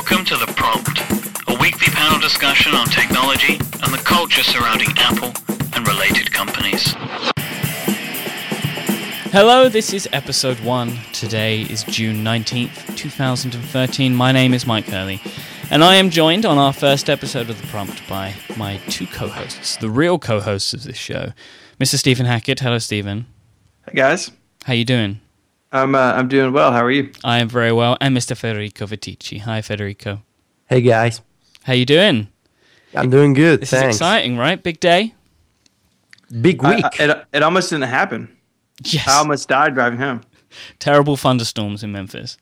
Welcome to The Prompt, a weekly panel discussion on technology and the culture surrounding Apple and related companies. Hello, this is episode one. Today is June 19th, 2013. My name is Myke Hurley, and I am joined on our first episode of The Prompt by my two co hosts, the real co hosts of this show, Mr. Stephen Hackett. Hello, Stephen. Hey guys, How you doing? I'm uh, I'm doing well. How are you? I am very well. And Mr. Federico Viticci. Hi, Federico. Hey guys, How you doing? I'm doing good. This thanks. is exciting, right? Big day? Big I- week. I- it, it almost didn't happen. Yes. I almost died driving home. Terrible thunderstorms in Memphis.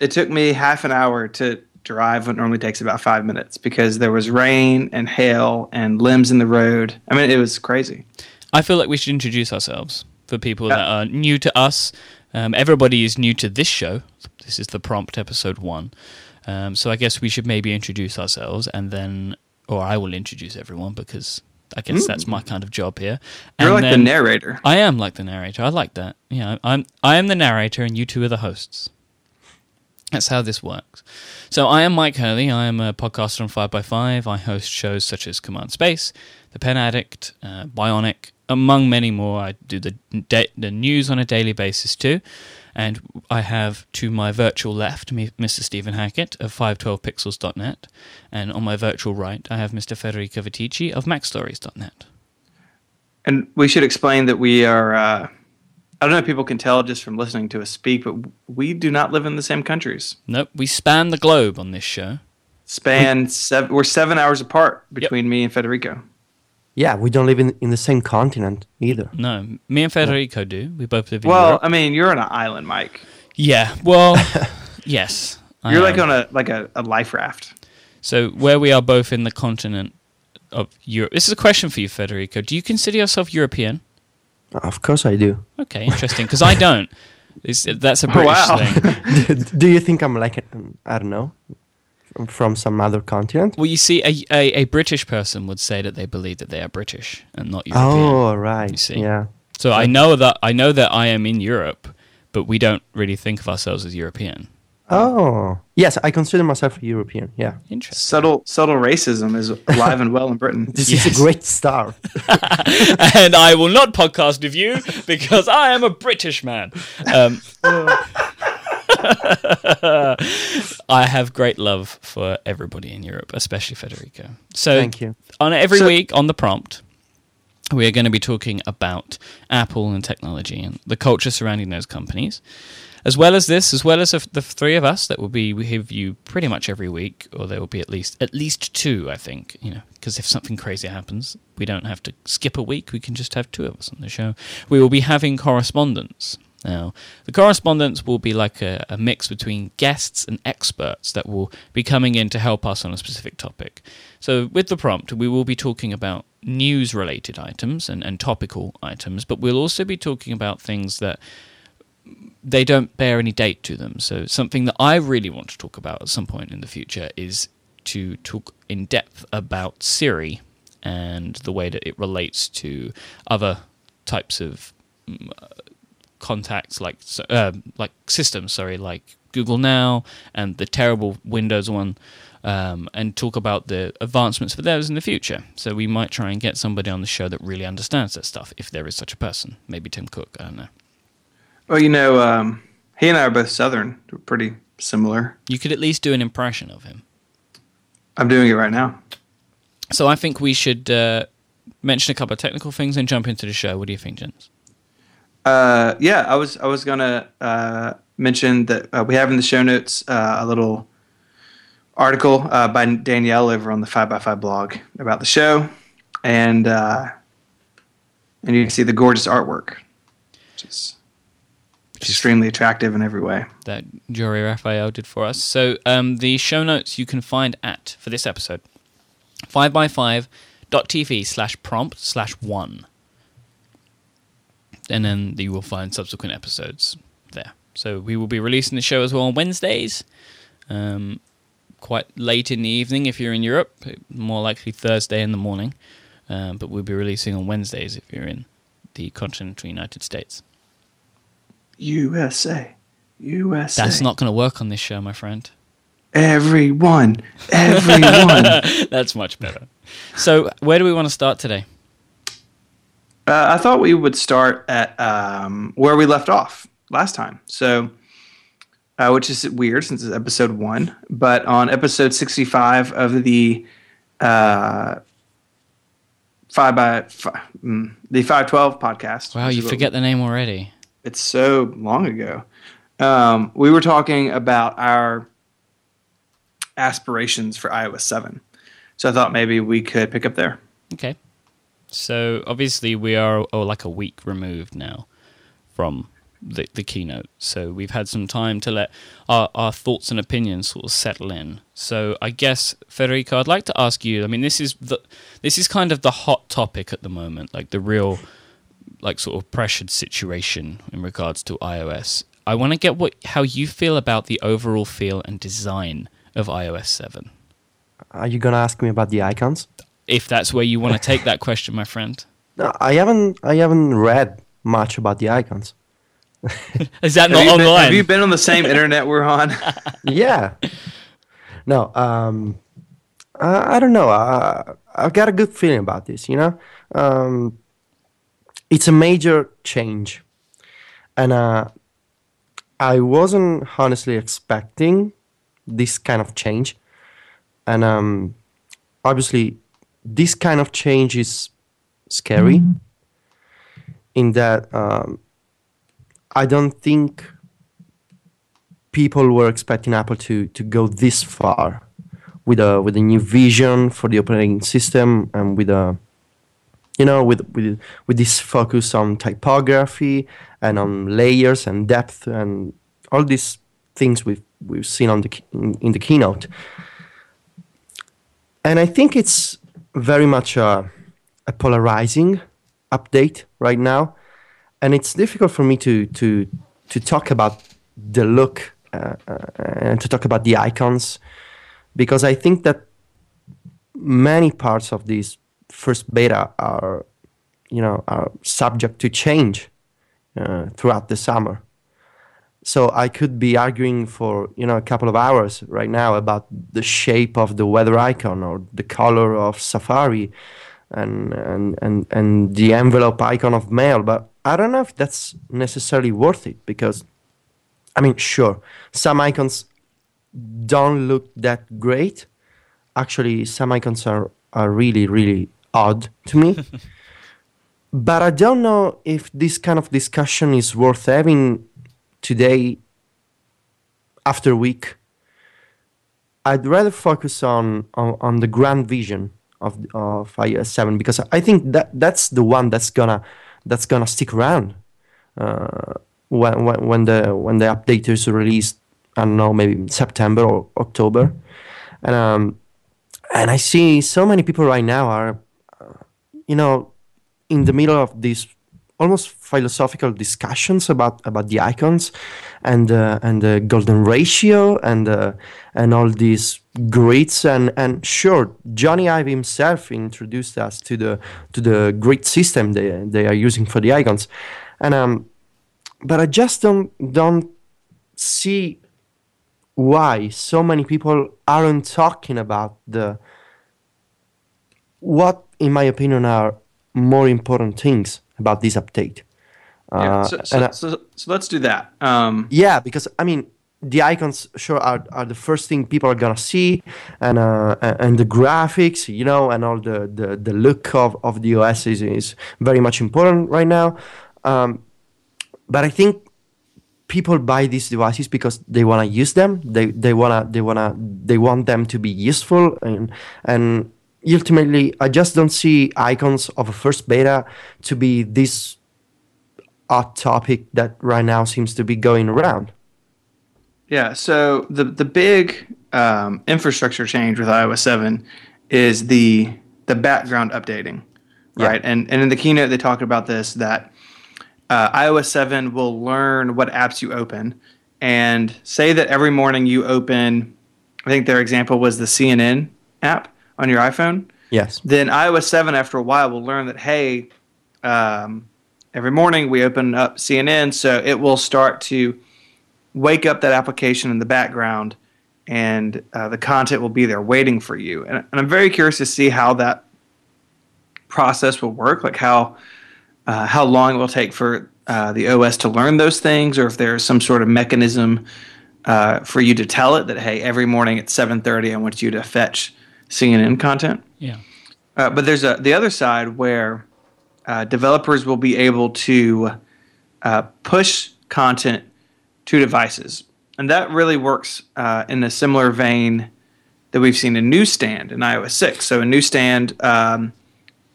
It took me half an hour to drive what normally takes about five minutes because there was rain and hail and limbs in the road. I mean, it was crazy. I feel like we should introduce ourselves for people Yeah. that are new to us. Um, everybody is new to this show. This is the prompt episode one. Um, so I guess we should maybe introduce ourselves and then, or I will introduce everyone because I guess that's my kind of job here. You're And like the narrator. I am like the narrator. I like that. Yeah, I'm I am the narrator and you two are the hosts. That's how this works. So I am Myke Hurley. I am a podcaster on 5x5. I host shows such as Command Space, The Pen Addict, uh, Bionic, among many more. I do the da- the news on a daily basis too. And I have to my virtual left Mr. Stephen Hackett of 512pixels.net. And on my virtual right, I have Mr. Federico Viticci of MacStories.net. And we should explain that we are. Uh, I don't know if people can tell just from listening to us speak, but we do not live in the same countries. Nope, we span the globe on this show. Span seven. We're seven hours apart between me and Federico. Yeah, we don't live in, in the same continent either. No, me and Federico do. We both live in Well, Europe. I mean, you're on an island, Myke. Yeah, well, yes. You're like on a like a, a life raft. So where we are both in the continent of Europe. This is a question for you, Federico. Do you consider yourself European? Of course I do. Okay, interesting. Because I don't. It's, that's a British wow. thing. do you think I'm like, um, I don't know, from- some other continent? Well, you see, a, a, a British person would say that they believe that they are British and not European. Oh, right. You see. Yeah. So I know that I know that I am in Europe, but we don't really think of ourselves as European. Oh, yes, I consider myself a European. Yeah. Interesting. Subtle subtle racism is alive and well in Britain. This Yes. is a great start. and I will not podcast with you because I am a British man. Um, I have great love for everybody in Europe, especially Federico. So, Thank you. on every So- week on the prompt, we are going to be talking about Apple and technology and the culture surrounding those companies. As well as this, as well as the three of us that will be with you pretty much every week, or there will be at least at least two, I think. You know, because if something crazy happens, we don't have to skip a week. We can just have two of us on the show. We will be having correspondence. Now, the correspondence will be like a, a mix between guests and experts that will be coming in to help us on a specific topic. So, with the prompt, we will be talking about news related items and, and topical items, but we'll also be talking about things that they don't bear any date to them. So something that I really want to talk about at some point in the future is to talk in depth about Siri and the way that it relates to other types of mm, uh, contacts, like uh, like systems. Sorry, like Google Now and the terrible Windows one. Um, and talk about the advancements for those in the future. So we might try and get somebody on the show that really understands that stuff, if there is such a person. Maybe Tim Cook. I don't know. Well, you know, um, he and I are both Southern. We're pretty similar. You could at least do an impression of him. I'm doing it right now. So I think we should uh, mention a couple of technical things and jump into the show. What do you think, gents? Uh, yeah, I was I was gonna uh, mention that uh, we have in the show notes uh, a little article uh, by Danielle over on the Five by Five blog about the show, and uh, and you can see the gorgeous artwork, is extremely attractive in every way. That Jory Raphael did for us. So um, the show notes you can find at for this episode 5by5.tv slash prompt slash one. And then you will find subsequent episodes there. So we will be releasing the show as well on Wednesdays. Um, quite late in the evening if you're in Europe, more likely Thursday in the morning. Um, but we'll be releasing on Wednesdays if you're in the continental United States. USA, USA. That's not going to work on this show, my friend. everyone, everyone. That's much better. So, where do we want to start today? Uh, I thought we would start at um, where we left off last time. So, uh, which is weird since it's episode one, but on episode 65 of the uh, five by five, mm, the 512 podcast. Wow, you forget the name already. It's so long ago. Um, we were talking about our aspirations for iOS 7. So I thought maybe we could pick up there. Okay. So obviously we are oh, like a week removed now from the, the keynote. So we've had some time to let our, our thoughts and opinions sort of settle in. So I guess Federico, I'd like to ask you. I mean, this is the this is kind of the hot topic at the moment, like the real like sort of pressured situation in regards to iOS. I want to get what how you feel about the overall feel and design of iOS 7. Are you gonna ask me about the icons? If that's where you want to take that question, my friend. No, I haven't. I haven't read much about the icons. Is that Have not you, been, have you been on the same internet we're on? yeah. No. Um. I, I don't know. I, I've got a good feeling about this. You know. Um. It's a major change, and uh, I wasn't honestly expecting this kind of change, and um, obviously, this kind of change is scary. In that, um, I don't think people were expecting Apple to to go this far with a with a new vision for the operating system and with a you know with with with this focus on typography and on layers and depth and all these things we've we've seen on the in, the keynote. And I think it's very much a, a polarizing update right now. And it's difficult for me to to to talk about the look uh, uh, and to talk about the icons because I think that many parts of this first beta are you know are subject to change uh, throughout the summer. So I could be arguing for you know a couple of hours right now about the shape of the weather icon or the color of Safari and and and, and the envelope icon of mail but I don't know if that's necessarily worth it because I mean sure some icons don't look that great. Actually some icons are are really really odd to me but I don't know if this kind of discussion is worth having today after a week I'd rather focus on, on, on the grand vision of of iOS 7 because I think that that's the one that's gonna that's gonna stick around uh, when, when when the when the update is released. I don't know, maybe September or October, and um, and I see so many people right now are, you know, in the middle of these almost philosophical discussions about about the icons and uh, and the golden ratio and uh, and all these grids. And and sure Jony Ive himself introduced us to the to the grid system they they are using for the icons. And um but I just don't don't see why so many people aren't talking about the what in my opinion are more important things about this update yeah. Uh, So, so, I- so, so let's do that. Um, yeah, because I mean, the icons sure are, are the first thing people are gonna see, and uh, and the graphics, you know, and all the, the, the look of, of the OS is, is very much important right now. Um, but I think people buy these devices because they wanna use them. They they wanna they wanna they want them to be useful, and and ultimately, I just don't see icons of a first beta to be this hot topic that right now seems to be going around. Yeah. So the the big um, infrastructure change with iOS seven is the the background updating, Yeah. right? And and in the keynote they talked about this that uh, iOS seven will learn what apps you open, and say that every morning you open. I think their example was the CNN app on your iPhone. Yes. Then iOS seven after a while will learn that hey, um, every morning we open up CNN, so it will start to wake up that application in the background and uh, the content will be there waiting for you. And, and, I'm very curious to see how that process will work, like how uh, how long it will take for uh, the OS to learn those things, or if there's some sort of mechanism uh, for you to tell it that hey, every morning at 7:30, I want you to fetch CNN content. Yeah. Uh, but there's a the other side where uh, developers will be able to uh, push content to devices, and that really works uh, in a similar vein that we've seen in Newsstand in iOS 6. So in Newsstand, um,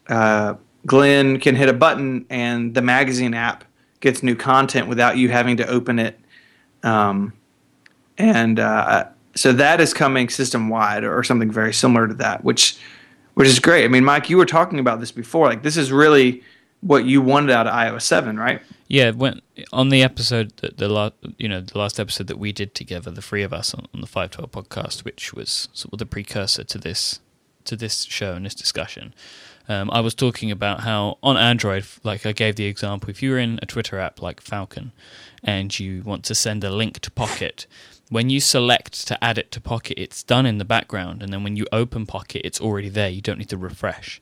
uh, Glenn can hit a button, and the magazine app gets new content without you having to open it. Um, and uh, so that is coming system wide or something very similar to that, which which is great. I mean, Myke, you were talking about this before. Like, this is really what you wanted out of iOS seven, right? Yeah, when on the episode the, the last you know the last episode that we did together, the three of us on, on the Five Twelve podcast, which was sort of the precursor to this to this show and this discussion. Um, I was talking about how on Android, like I gave the example, if you're in a Twitter app like Falcon and you want to send a link to Pocket, when you select to add it to Pocket, it's done in the background, and then when you open Pocket, it's already there. You don't need to refresh.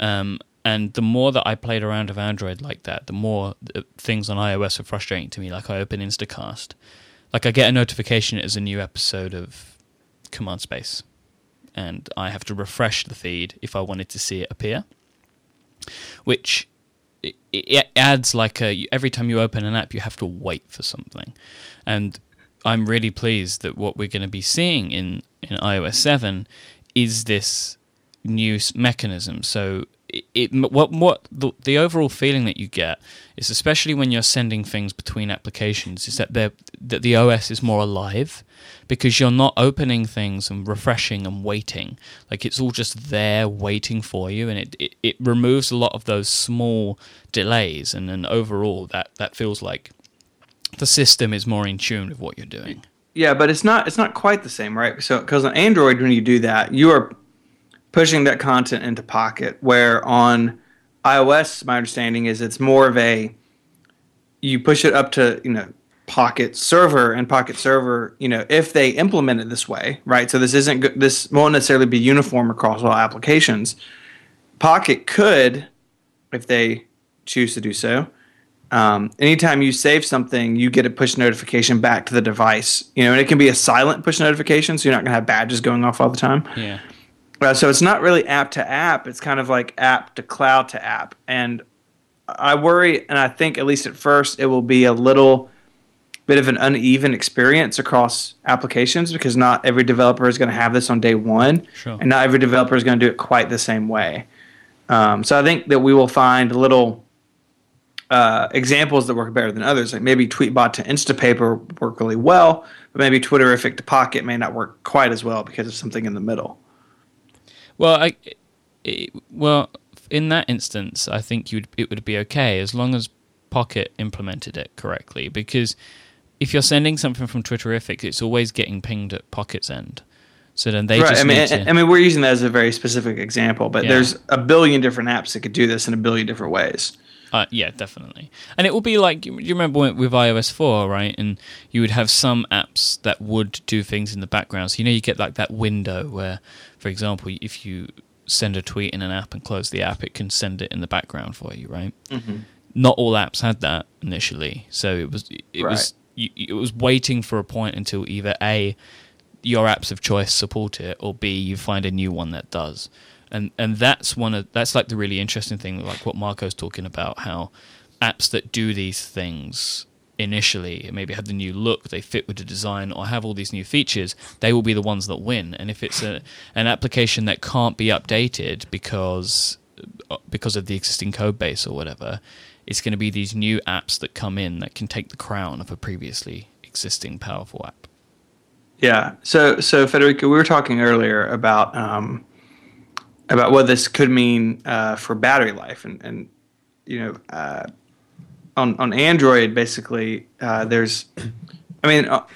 Um, and the more that I played around with Android like that, the more things on iOS are frustrating to me. Like I open Instacast, like I get a notification as a new episode of Command Space, and I have to refresh the feed if I wanted to see it appear, which it adds like a every time you open an app you have to wait for something and I'm really pleased that what we're going to be seeing in, in iOS 7 is this new mechanism. So it, it, what what the, the overall feeling that you get is especially when you're sending things between applications is that they that the OS is more alive because you're not opening things and refreshing and waiting like it's all just there waiting for you and it, it, it removes a lot of those small delays and then overall that that feels like the system is more in tune with what you're doing. Yeah, but it's not it's not quite the same, right? So because on Android, when you do that, you are pushing that content into Pocket. Where on iOS, my understanding is it's more of a you push it up to you know Pocket server and Pocket server. You know if they implement it this way, right? So this isn't this won't necessarily be uniform across all applications. Pocket could, if they choose to do so, um, anytime you save something, you get a push notification back to the device. You know, and it can be a silent push notification, so you're not going to have badges going off all the time. Yeah. Uh, so it's not really app to app; it's kind of like app to cloud to app. And I worry, and I think at least at first, it will be a little bit of an uneven experience across applications because not every developer is going to have this on day one, sure. and not every developer is going to do it quite the same way. Um, so I think that we will find a little uh, examples that work better than others. Like maybe Tweetbot to Instapaper work really well, but maybe Twitterrific to Pocket may not work quite as well because of something in the middle. Well, I, it, well, in that instance, I think you it would be okay as long as Pocket implemented it correctly. Because if you're sending something from Twitterrific, it's always getting pinged at Pocket's end. So then they right. just I mean, to, I mean, we're using that as a very specific example, but yeah. there's a billion different apps that could do this in a billion different ways. Uh, yeah, definitely. And it will be like you remember with iOS four, right? And you would have some apps that would do things in the background. So you know, you get like that window where, for example, if you send a tweet in an app and close the app, it can send it in the background for you, right? Mm-hmm. Not all apps had that initially, so it was it right. was it was waiting for a point until either a your apps of choice support it, or b you find a new one that does and and that's one of that's like the really interesting thing, like what Marco's talking about, how apps that do these things initially maybe have the new look they fit with the design or have all these new features they will be the ones that win. And if it's a, an application that can't be updated because because of the existing code base or whatever it's going to be these new apps that come in that can take the crown of a previously existing powerful app. Yeah. So so federico we were talking earlier about um, about what this could mean uh, for battery life, and, and you know, uh, on on Android, basically, uh, there's, I mean, uh,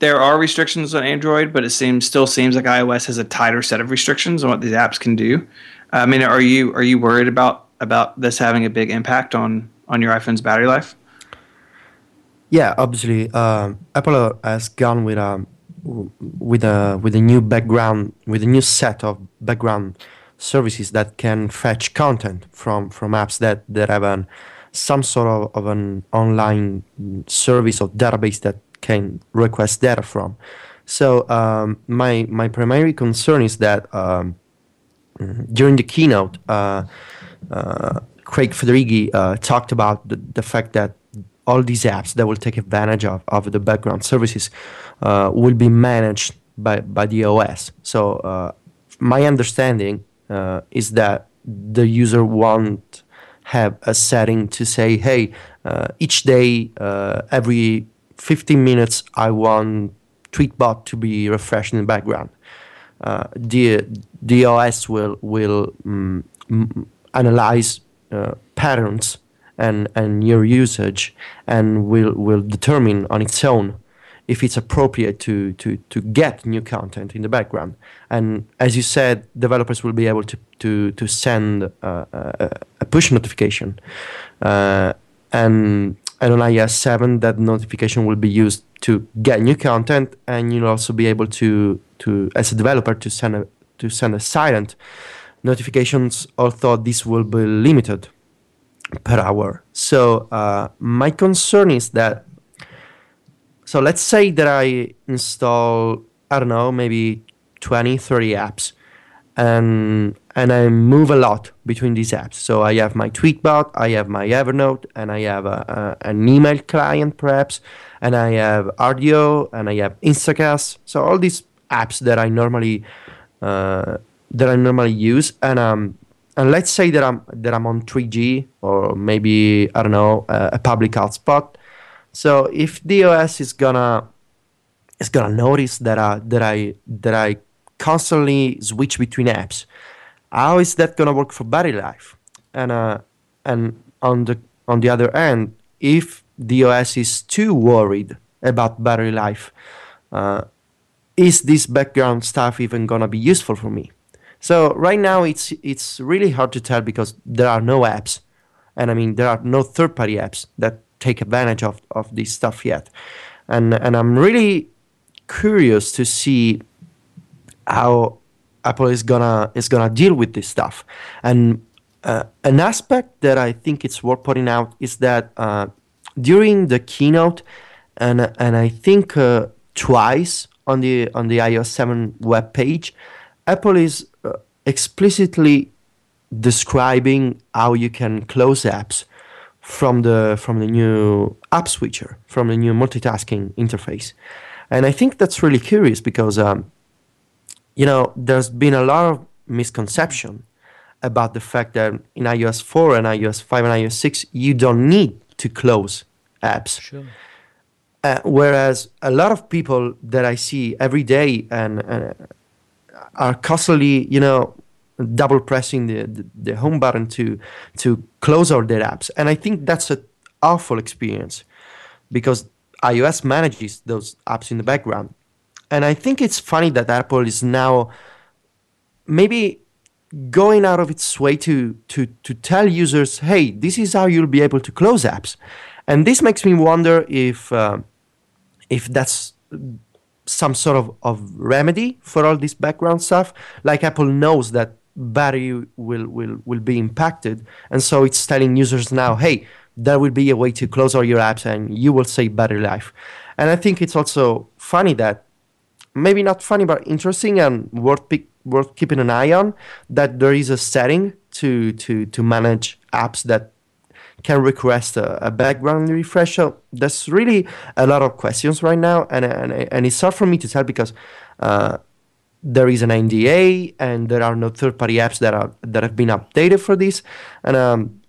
there are restrictions on Android, but it seems still seems like iOS has a tighter set of restrictions on what these apps can do. I mean, are you are you worried about about this having a big impact on on your iPhone's battery life? Yeah, obviously, um, Apple has gone with a with a with a new background with a new set of background services that can fetch content from from apps that that have an some sort of, of an online service or database that can request data from. So um, my my primary concern is that um, during the keynote, uh, uh, Craig Federighi uh, talked about the, the fact that all these apps that will take advantage of, of the background services uh, will be managed by, by the OS. So uh, my understanding uh, is that the user won't have a setting to say, hey, uh, each day, uh, every 15 minutes, I want Tweetbot to be refreshed in the background. Uh, the the OS will will mm, analyze patterns and, and your usage and will, will determine on its own if it's appropriate to, to, to get new content in the background. And as you said, developers will be able to, to, to send uh, a, a, push notification. Uh, and, and on iOS 7, that notification will be used to get new content, and you'll also be able to, to as a developer, to send a, to send a silent notifications, although this will be limited per hour. So uh, my concern is that. So let's say that I install I don't know maybe 20, 30 apps, and and I move a lot between these apps. So I have my Tweetbot, I have my Evernote, and I have a, a, an email client perhaps, and I have Rdio, and I have Instacast. So all these apps that I normally uh, that I normally use, and um, and let's say that I'm that I'm on 3G or maybe I don't know uh, a public hotspot. So if DOS is gonna is gonna notice that I that I that I constantly switch between apps, how is that gonna work for battery life? And uh, and on the on the other end, if DOS is too worried about battery life, uh, is this background stuff even gonna be useful for me? So right now it's it's really hard to tell because there are no apps, and I mean there are no third-party apps that take advantage of, of this stuff yet, and and I'm really curious to see how Apple is gonna is gonna deal with this stuff, and uh, an aspect that I think it's worth pointing out is that uh, during the keynote, and and I think uh, twice on the on the iOS 7 web page, Apple is uh, explicitly describing how you can close apps from the from the new app switcher, from the new multitasking interface, and I think that's really curious because um, you know there's been a lot of misconception about the fact that in iOS 4 and iOS 5 and iOS 6 you don't need to close apps. Sure. Uh, whereas a lot of people that I see every day and, and are constantly, you know, double pressing the, the, the, home button to to close all their apps. And I think that's an awful experience because iOS manages those apps in the background. And I think it's funny that Apple is now maybe going out of its way to to to tell users, hey, this is how you'll be able to close apps. And this makes me wonder if uh, if that's some sort of, of remedy for all this background stuff. Like Apple knows that battery will, will, will be impacted. And so it's telling users now, hey, there will be a way to close all your apps and you will save battery life. And I think it's also funny that, maybe not funny, but interesting and worth, pick, worth keeping an eye on, that there is a setting to, to, to manage apps that can request a, a, background refresh. So there's really a lot of questions right now, and and, and it's hard for me to tell because uh, there is an NDA and there are no third-party apps that are that have been updated for this. And um,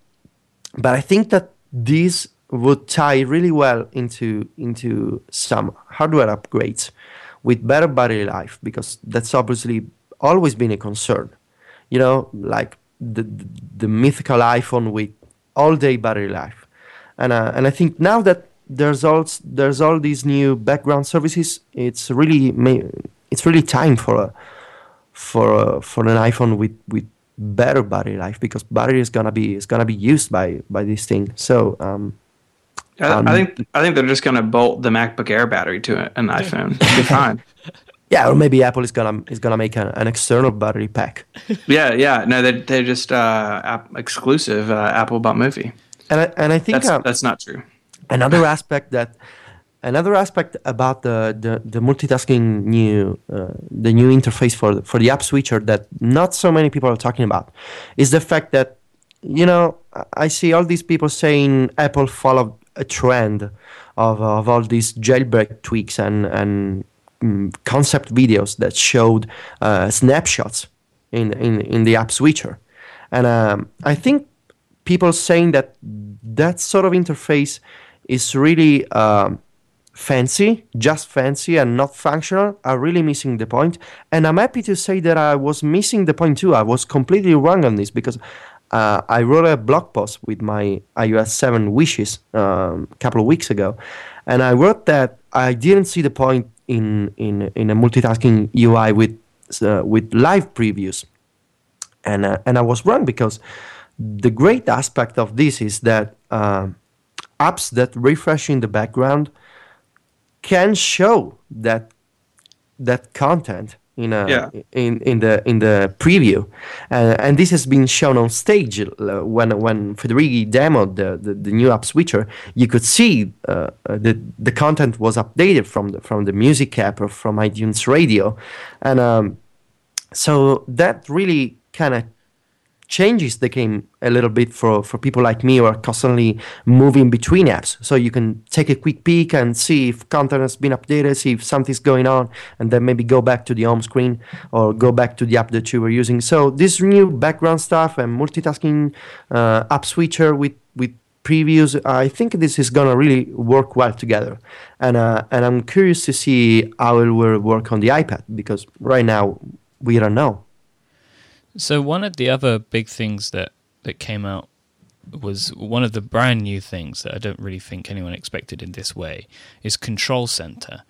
but I think that this would tie really well into into some hardware upgrades with better battery life because that's obviously always been a concern. You know, like the the, the mythical iPhone with all day battery life. And, uh, and I think now that there's all, there's all these new background services, it's really, it's really time for a, for a, for an iPhone with, with better battery life because battery is gonna be is gonna be used by by this thing. So um, I, Um, I think I think they're just going to bolt the MacBook Air battery to an iPhone. It'll be fine. Yeah, or maybe Apple is gonna is gonna make a, an external battery pack. Yeah, yeah. No, they they're just uh, app exclusive uh, Apple bought Mophie. And I, and I think That's uh, that's not true. another aspect that another aspect about the the, the multitasking new uh, the new interface for the, for the app switcher that not so many people are talking about is the fact that you know I- I see all these people saying Apple followed a trend of of all these jailbreak tweaks and and mm, concept videos that showed uh, snapshots in, in in the app switcher and um, I think people saying that that sort of interface is really um, fancy, just fancy and not functional, are really missing the point. And I'm happy to say that I was missing the point too. I was completely wrong on this because uh, I wrote a blog post with my iOS 7 wishes um, a couple of weeks ago, and I wrote that I didn't see the point in in in a multitasking UI with uh, with live previews. And uh, and I was wrong because the great aspect of this is that um apps that refresh in the background can show that that content in a Yeah. in in the in the preview, uh, and this has been shown on stage uh, when when Federighi demoed the, the, the new app switcher. You could see uh, uh, the the content was updated from the from the music app or from iTunes Radio, and um, so that really kind of changes the game a little bit for, for people like me who are constantly moving between apps. So you can take a quick peek and see if content has been updated, see if something's going on, and then maybe go back to the home screen or go back to the app that you were using. So this new background stuff and multitasking uh, app switcher with with previews, I think this is gonna really work well together. And uh, and I'm curious to see how it will work on the iPad because right now we don't know. So one of the other big things that that came out was one of the brand new things that I don't really think anyone expected in this way is Control Center.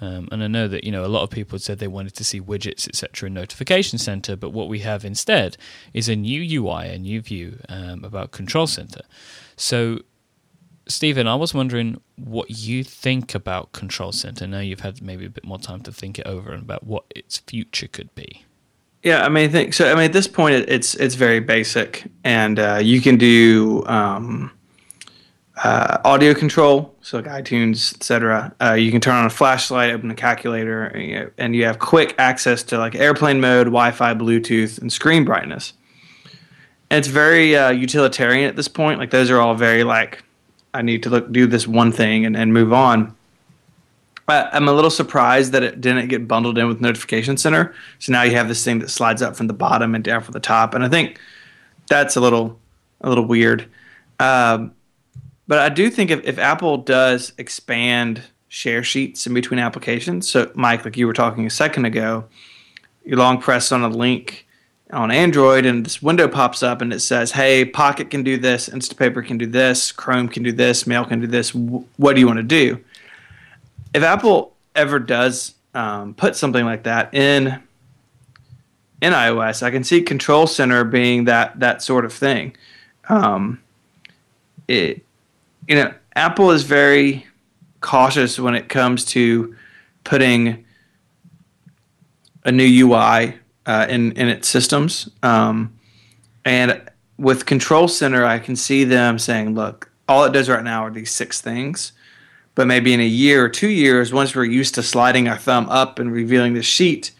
Um, and I know that you know a lot of people said they wanted to see widgets, etc., in Notification Center, but what we have instead is a new UI, a new view um, about Control Center. So, Stephen, I was wondering what you think about Control Center. Now you've had maybe a bit more time to think it over and about what its future could be. Yeah, I mean, I think so. I mean, at this point, it, it's it's very basic, and uh, you can do um, uh, audio control, so like iTunes, etc. Uh, you can turn on a flashlight, open a calculator, and you, and you have quick access to like airplane mode, Wi-Fi, Bluetooth, and screen brightness. And it's very uh, utilitarian at this point. Like those are all very like, I need to look do this one thing and, and move on. I'm a little surprised that it didn't get bundled in with Notification Center. So now you have this thing that slides up from the bottom and down from the top, and I think that's a little a little weird. Um, but I do think if, if Apple does expand share sheets in between applications, so Myke, like you were talking a second ago, you long press on a link on Android and this window pops up and it says, "Hey, Pocket can do this, Instapaper can do this, Chrome can do this, Mail can do this. Wh- What do you want to do?" If Apple ever does um, put something like that in in iOS, I can see Control Center being that that sort of thing. Um, it, you know, Apple is very cautious when it comes to putting a new UI uh, in in its systems, um, and with Control Center, I can see them saying, "Look, all it does right now are these six things." But maybe in a year or two years, once we're used to sliding our thumb up and revealing the sheet,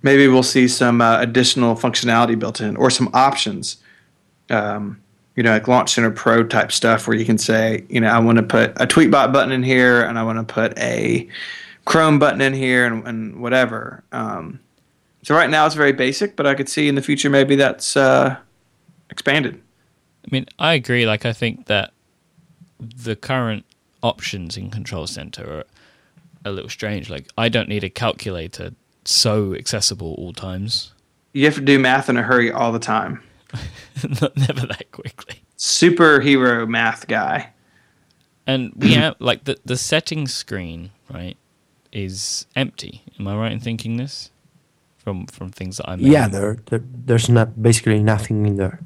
maybe we'll see some uh, additional functionality built in or some options. Um, you know, like Launch Center Pro type stuff where you can say, you know, I want to put a Tweetbot button in here and I want to put a Chrome button in here and, and whatever. Um, so right now it's very basic, but I could see in the future maybe that's uh, expanded. I mean, I agree. Like, I think that the current options in Control Center are a little strange. Like, I don't need a calculator so accessible all times. You have to do math in a hurry all the time. Not never that quickly. Superhero math guy. And we have like the the settings screen, right, is empty. Am I right in thinking this? From from things that I made? Yeah, there, there there's not basically nothing in there.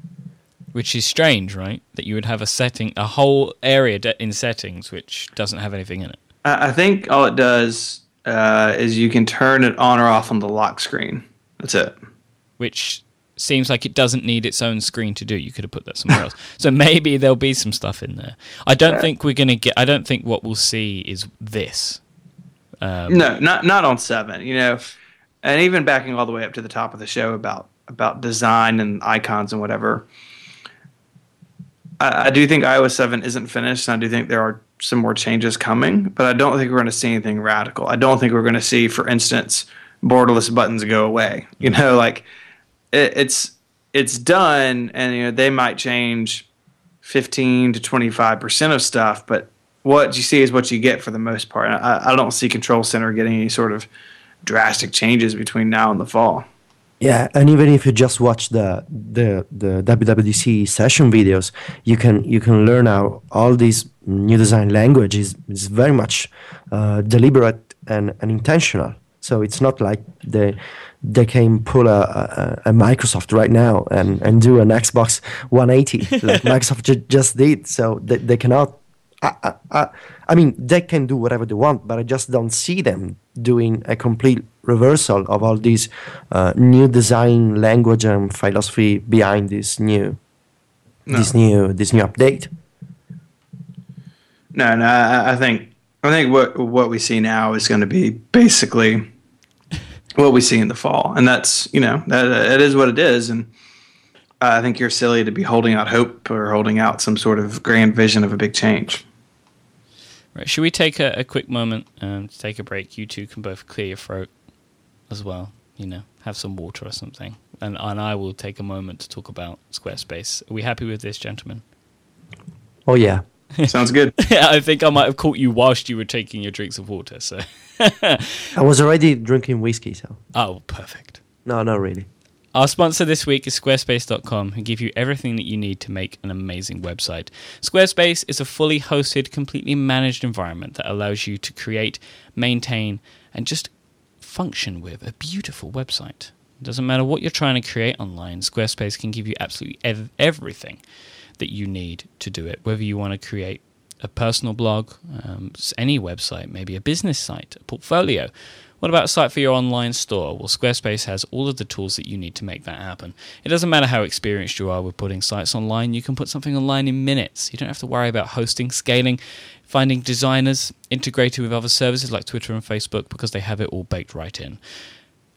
Which is strange, right? That you would have a setting, a whole area de- in settings which doesn't have anything in it. I I think all it does uh, is you can turn it on or off on the lock screen. That's it. which seems like it doesn't need its own screen to do. You could have put that somewhere else. So maybe there'll be some stuff in there. I don't think we're gonna get. I don't think what we'll see is this. Um, No, not not on seven. You know, and even backing all the way up to the top of the show about about design and icons and whatever. I, I do think iOS seven isn't finished, and I do think there are some more changes coming. But I don't think we're going to see anything radical. I don't think we're going to see, for instance, borderless buttons go away. You know, like it, it's it's done, and you know they might change fifteen to twenty five percent of stuff, but what you see is what you get for the most part. I, I don't see Control Center getting any sort of drastic changes between now and the fall. Yeah, and even if you just watch the the the WWDC session videos, you can you can learn how all these new design language is, is very much uh, deliberate and, and intentional. So it's not like they they can pull a, a, a Microsoft right now and, and do an Xbox 180 like Microsoft ju- just did. So they, they cannot. I, I, mean, they can do whatever they want, but I just don't see them doing a complete reversal of all these uh, new design language and philosophy behind this new this new this new update. No, no, I, I think I think what what we see now is going to be basically what we see in the fall, and that's you know that it is what it is, and uh, I think you're silly to be holding out hope or holding out some sort of grand vision of a big change. Right. Should we take a, a quick moment um, to take a break? You two can both clear your throat as well. You know, have some water or something, and and I will take a moment to talk about Squarespace. Are we happy with this, gentlemen? Oh yeah, Sounds good. yeah, I think I might have caught you whilst you were taking your drinks of water. So, I was already drinking whiskey, so oh, perfect. no, not really. Our sponsor this week is Squarespace.com, who give you everything that you need to make an amazing website. Squarespace is a fully hosted, completely managed environment that allows you to create, maintain, and just function with a beautiful website. It doesn't matter what you're trying to create online, Squarespace can give you absolutely ev- everything that you need to do it. Whether you want to create a personal blog, um, any website, maybe a business site, a portfolio. What about a site for your online store? Well, Squarespace has all of the tools that you need to make that happen. It doesn't matter how experienced you are with putting sites online, you can put something online in minutes. You don't have to worry about hosting, scaling, finding designers, integrated with other services like Twitter and Facebook because they have it all baked right in.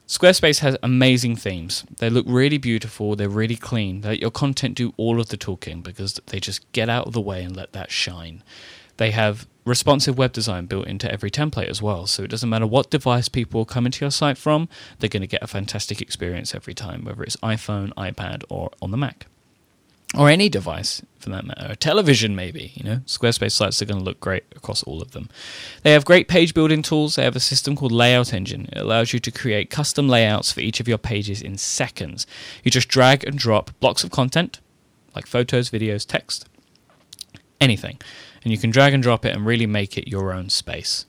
Squarespace has amazing themes. They look really beautiful, they're really clean. They let your content do all of the talking because they just get out of the way and let that shine. They have responsive web design built into every template as well, so it doesn't matter what device people come into your site from, they're going to get a fantastic experience every time, whether it's iPhone, iPad, or on the Mac or any device for that matter, a television maybe. You know, Squarespace sites are going to look great across all of them. They have great page building tools. They have a system called Layout Engine. It allows you to create custom layouts for each of your pages in seconds. You just drag and drop blocks of content, like photos, videos, text, anything, and you can drag and drop it and really make it your own space.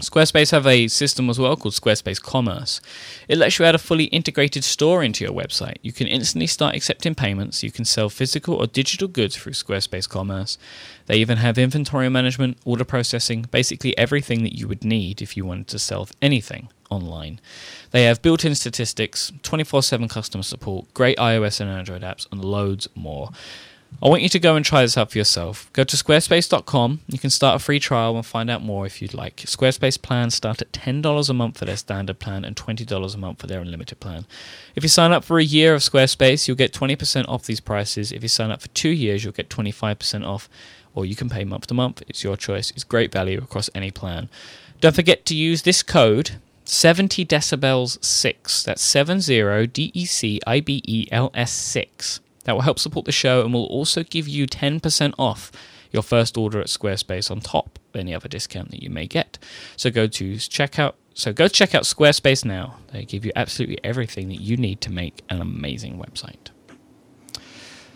Squarespace have a system as well called Squarespace Commerce. It lets you add a fully integrated store into your website. You can instantly start accepting payments. You can sell physical or digital goods through Squarespace Commerce. They even have inventory management, order processing, basically everything that you would need if you wanted to sell anything online. They have built in statistics, 24 7 customer support, great iOS and Android apps, and loads more. I want you to go and try this out for yourself. Go to squarespace.com. You can start a free trial and find out more if you'd like. Squarespace plans start at $10 a month for their standard plan and $20 a month for their unlimited plan. If you sign up for a year of Squarespace, you'll get 20% off these prices. If you sign up for two years, you'll get 25% off, or you can pay month to month. It's your choice. It's great value across any plan. Don't forget to use this code 70 decibels 6. That's 70 D E C I B E L S 6. That will help support the show and will also give you 10% off your first order at Squarespace on top of any other discount that you may get. So go to checkout. So go check out Squarespace now. They give you absolutely everything that you need to make an amazing website.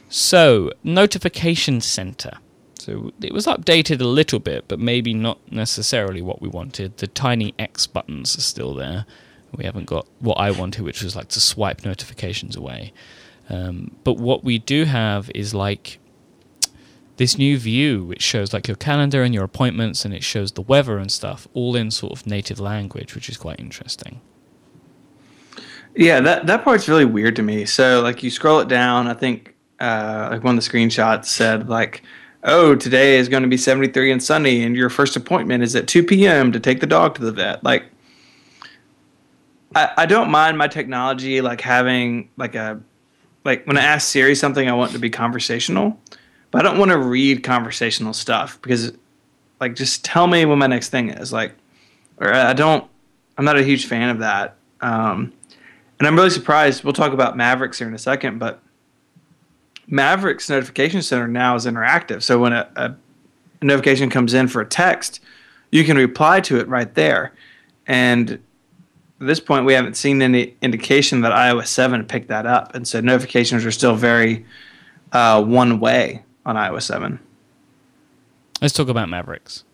So, Notification Center. So it was updated a little bit, but maybe not necessarily what we wanted. The tiny X buttons are still there. We haven't got what I wanted, which was like to swipe notifications away. Um, but what we do have is like this new view which shows like your calendar and your appointments and it shows the weather and stuff all in sort of native language which is quite interesting Yeah, that that part's really weird to me. So like you scroll it down, I think uh, like one of the screenshots said like, "Oh, today is going to be 73 and sunny, and your first appointment is at 2 p.m. to take the dog to the vet." Like, I, I don't mind my technology like having like a like when I ask Siri something, I want it to be conversational, but I don't want to read conversational stuff because like just tell me what my next thing is like, or I don't. I'm not a huge fan of that. Um, and I'm really surprised. We'll talk about Mavericks here in a second, but Mavericks Notification Center now is interactive. So when a, a, a notification comes in for a text, you can reply to it right there. And at this point, we haven't seen any indication that iOS 7 picked that up. And so notifications are still very uh, one way on iOS 7. let's talk about mavericks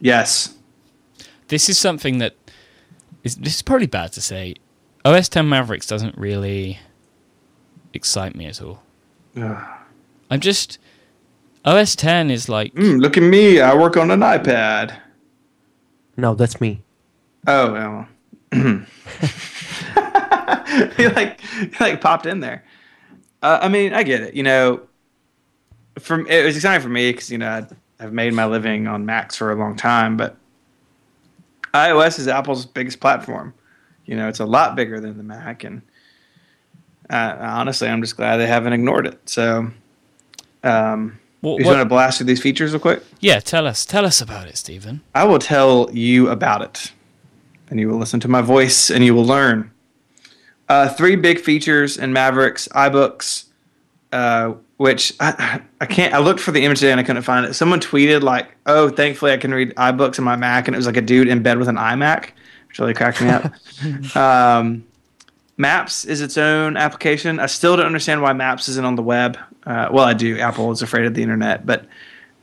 Yes. this is something that is this is probably bad to say os 10 mavericks doesn't really excite me at all Ugh. i'm just os 10 is like Mm, look at me. I work on an iPad. No, that's me. Oh well. he like he like popped in there. Uh, I mean, I get it. You know, from it was exciting for me because you know I'd, I've made my living on Macs for a long time, but iOS is Apple's biggest platform. You know, it's a lot bigger than the Mac, and uh, honestly, I'm just glad they haven't ignored it. So, um, what, you want to blast through these features real quick? yeah tell us tell us about it stephen I will tell you about it, and you will listen to my voice, and you will learn. Uh, three big features in Mavericks iBooks, uh, which I, I can't. I looked for the image today and I couldn't find it. Someone tweeted like, "Oh, thankfully I can read iBooks on my Mac," and it was like a dude in bed with an iMac, which really cracked me up. um, Maps is its own application. I still don't understand why Maps isn't on the web. Uh, well, I do. Apple is afraid of the internet, but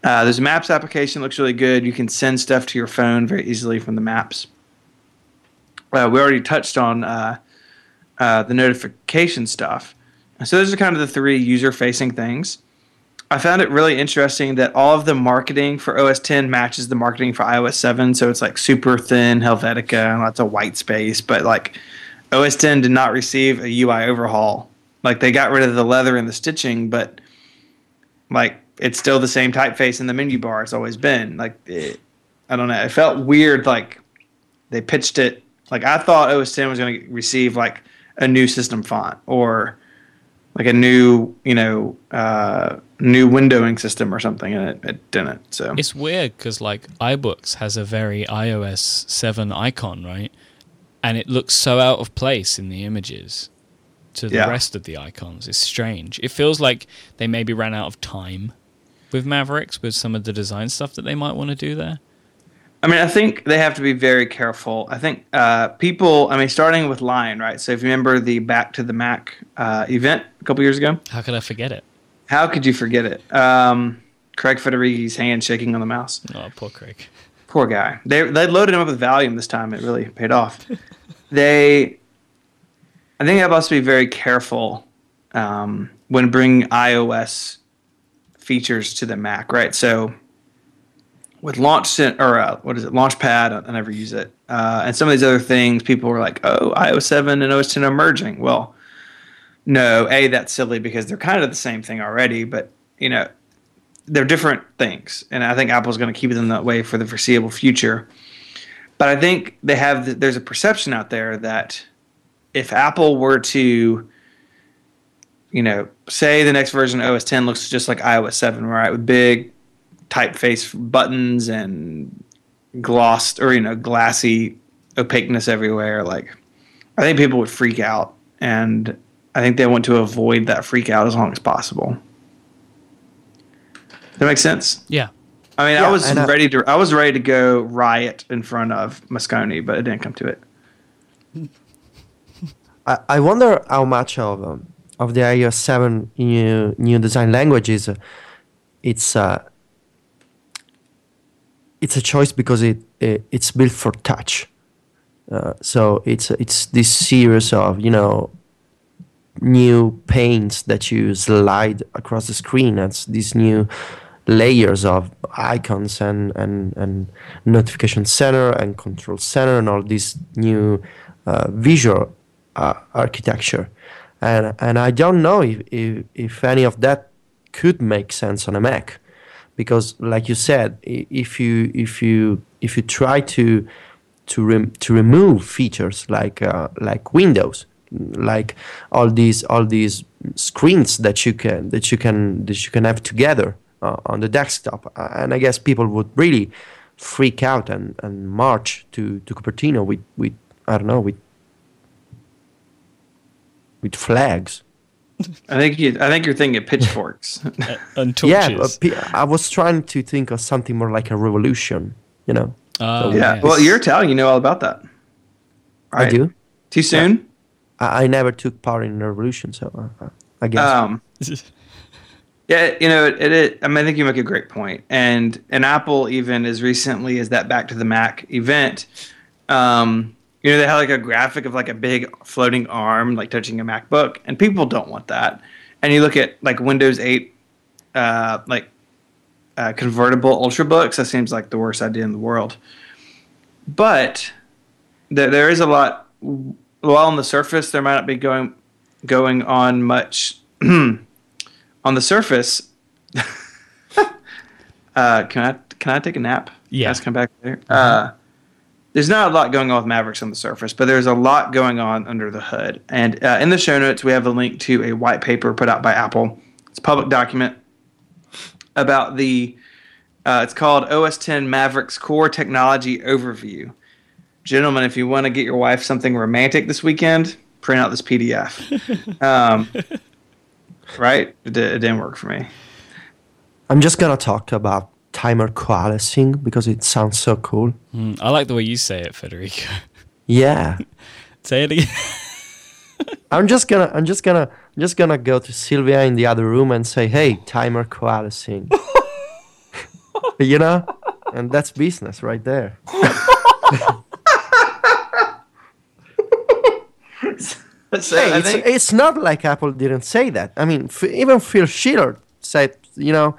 uh, there's a Maps application. Looks really good. You can send stuff to your phone very easily from the Maps. Uh, we already touched on uh, uh, the notification stuff. So those are kind of the three user-facing things. I found it really interesting that all of the marketing for OS 10 matches the marketing for iOS 7. So it's like super thin Helvetica and lots of white space, but like OS 10 did not receive a UI overhaul. Like they got rid of the leather and the stitching, but like it's still the same typeface in the menu bar it's always been. Like it, I don't know, it felt weird. Like they pitched it. Like I thought OS 10 was going to receive like a new system font or like a new, you know, uh, new windowing system or something, and it, it didn't. So It's weird because like iBooks has a very iOS seven icon, right? And it looks so out of place in the images to the Yeah. rest of the icons. It's strange. It feels like they maybe ran out of time with Mavericks with some of the design stuff that they might want to do there. I mean, I think they have to be very careful. I think uh, people, I mean, starting with Lion, right? So if you remember the Back to the Mac uh, event a couple years ago, How could I forget it? how could you forget it? Um, Craig Federighi's hand shaking on the mouse. Oh, poor Craig. Poor guy. They they loaded him up with Valium this time. It really paid off. they, I think they have to be very careful um, when bringing iOS features to the Mac, right? So with Launch or uh, what is it, Launchpad? I never use it, uh, and some of these other things. People were like, "Oh, iOS seven and OS ten are merging." Well, no, a that's silly because they're kind of the same thing already, but you know they're different things, and I think Apple's going to keep them that way for the foreseeable future. But I think they have there's a perception out there that if Apple were to, you know, say the next version of OS 10 looks just like iOS 7, right, with big typeface buttons and glossed or you know glassy opaqueness everywhere, like I think people would freak out, and I think they want to avoid that freak out as long as possible. That makes sense. Yeah. I mean, Yeah, I was I- ready to I was ready to go riot in front of Moscone, but it didn't come to it. I, I wonder how much of um, of the iOS 7 new new design languages uh, it's uh, it's a choice because it, it it's built for touch. Uh, so it's it's this series of you know new panes that you slide across the screen. It's these new layers of icons and, and, and notification center and control center and all this new uh, visual uh, architecture. And, and I don't know if, if, if any of that could make sense on a Mac because like you said if you if you if you try to to rem- to remove features like uh, like windows like all these all these screens that you can that you can that you can have together uh, on the desktop uh, and i guess people would really freak out and, and march to to cupertino with with i don't know with with flags I think you. I think you're thinking of pitchforks. and torches. but pe- i was trying to think of something more like a revolution you know Oh, yeah. yes. Well, you're Italian. You know all about that. i do Too soon. I, I never took part in a revolution so uh, uh, i guess Um, yeah, you know, it, it, I mean, I think you make a great point. point, and and Apple even as recently as that Back to the Mac event, um, you know, they had like a graphic of like a big floating arm like touching a MacBook, and people don't want that. And you look at like Windows 8, uh, like uh, convertible ultrabooks, that seems like the worst idea in the world. But there, there is a lot. While on the surface, there might not be going going on much on the surface. uh, can I can I take a nap? Yeah. Guys, come back there. Uh, there's not a lot going on with Mavericks on the surface, but there's a lot going on under the hood. And uh, in the show notes, we have a link to a white paper put out by Apple. It's a public document about the. Uh, it's called OS 10 Mavericks Core Technology Overview. Gentlemen, if you want to get your wife something romantic this weekend, print out this PDF. um, right? It, it didn't work for me. I'm just gonna talk about timer coalescing because it sounds so cool. Mm, I like the way you say it, Federico. Yeah, say it again. I'm just gonna I'm just gonna I'm just gonna go to Sylvia in the other room and say, "Hey, timer coalescing," you know, and that's business right there. So Hey, I it's, think it's not like Apple didn't say that. I mean, f- even Phil Schiller said, you know,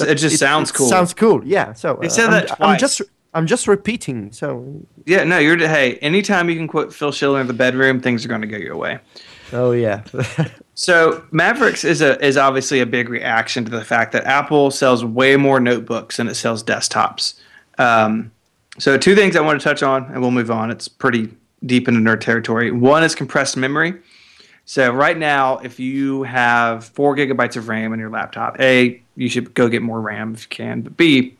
it that just sounds it cool. Sounds cool. Yeah. So He uh, said I'm, that I'm just I'm just repeating. So yeah, no, you're. Hey, anytime you can quote Phil Schiller in the bedroom, things are going to go your way. oh yeah. So Mavericks is a is obviously a big reaction to the fact that Apple sells way more notebooks than it sells desktops. Um, so two things I want to touch on, and we'll move on. It's pretty deep into nerd territory. One is compressed memory. So right now, if you have four gigabytes of RAM in your laptop, a you should go get more RAM if you can. But b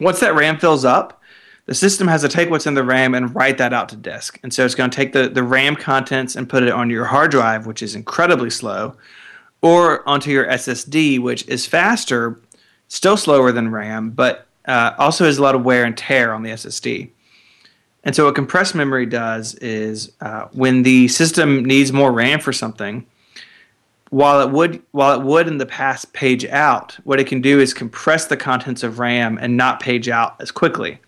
once that RAM fills up, the system has to take what's in the RAM and write that out to disk. And so it's going to take the, the RAM contents and put it on your hard drive, which is incredibly slow, or onto your SSD, which is faster, still slower than RAM, but uh, also has a lot of wear and tear on the SSD. And so what compressed memory does is uh, when the system needs more RAM for something, while it would while it would in the past page out, what it can do is compress the contents of RAM and not page out as quickly.